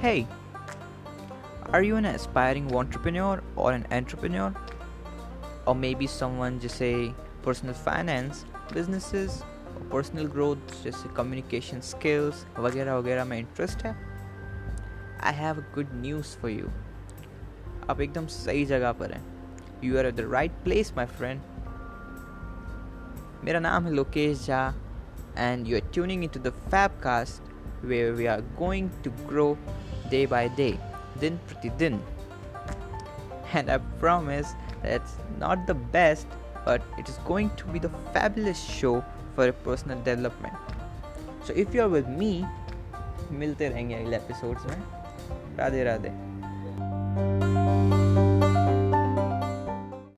Hey, are you an aspiring entrepreneur or an entrepreneur? Or maybe someone just say personal finance, businesses, or personal growth जैसे communication skills वगैरह वगैरह में interest है I have a good news for you. आप एकदम सही जगह पर हैं You are at the right place, my friend. मेरा नाम है Lokesh Jha and you are tuning into the Fabcast where we are going to grow day by day, din prati din. And I promise that it's not the best, but it is going to be the fabulous show for a personal development. So if you are with me, मिलते रहेंगे अगले episodes में राधे राधे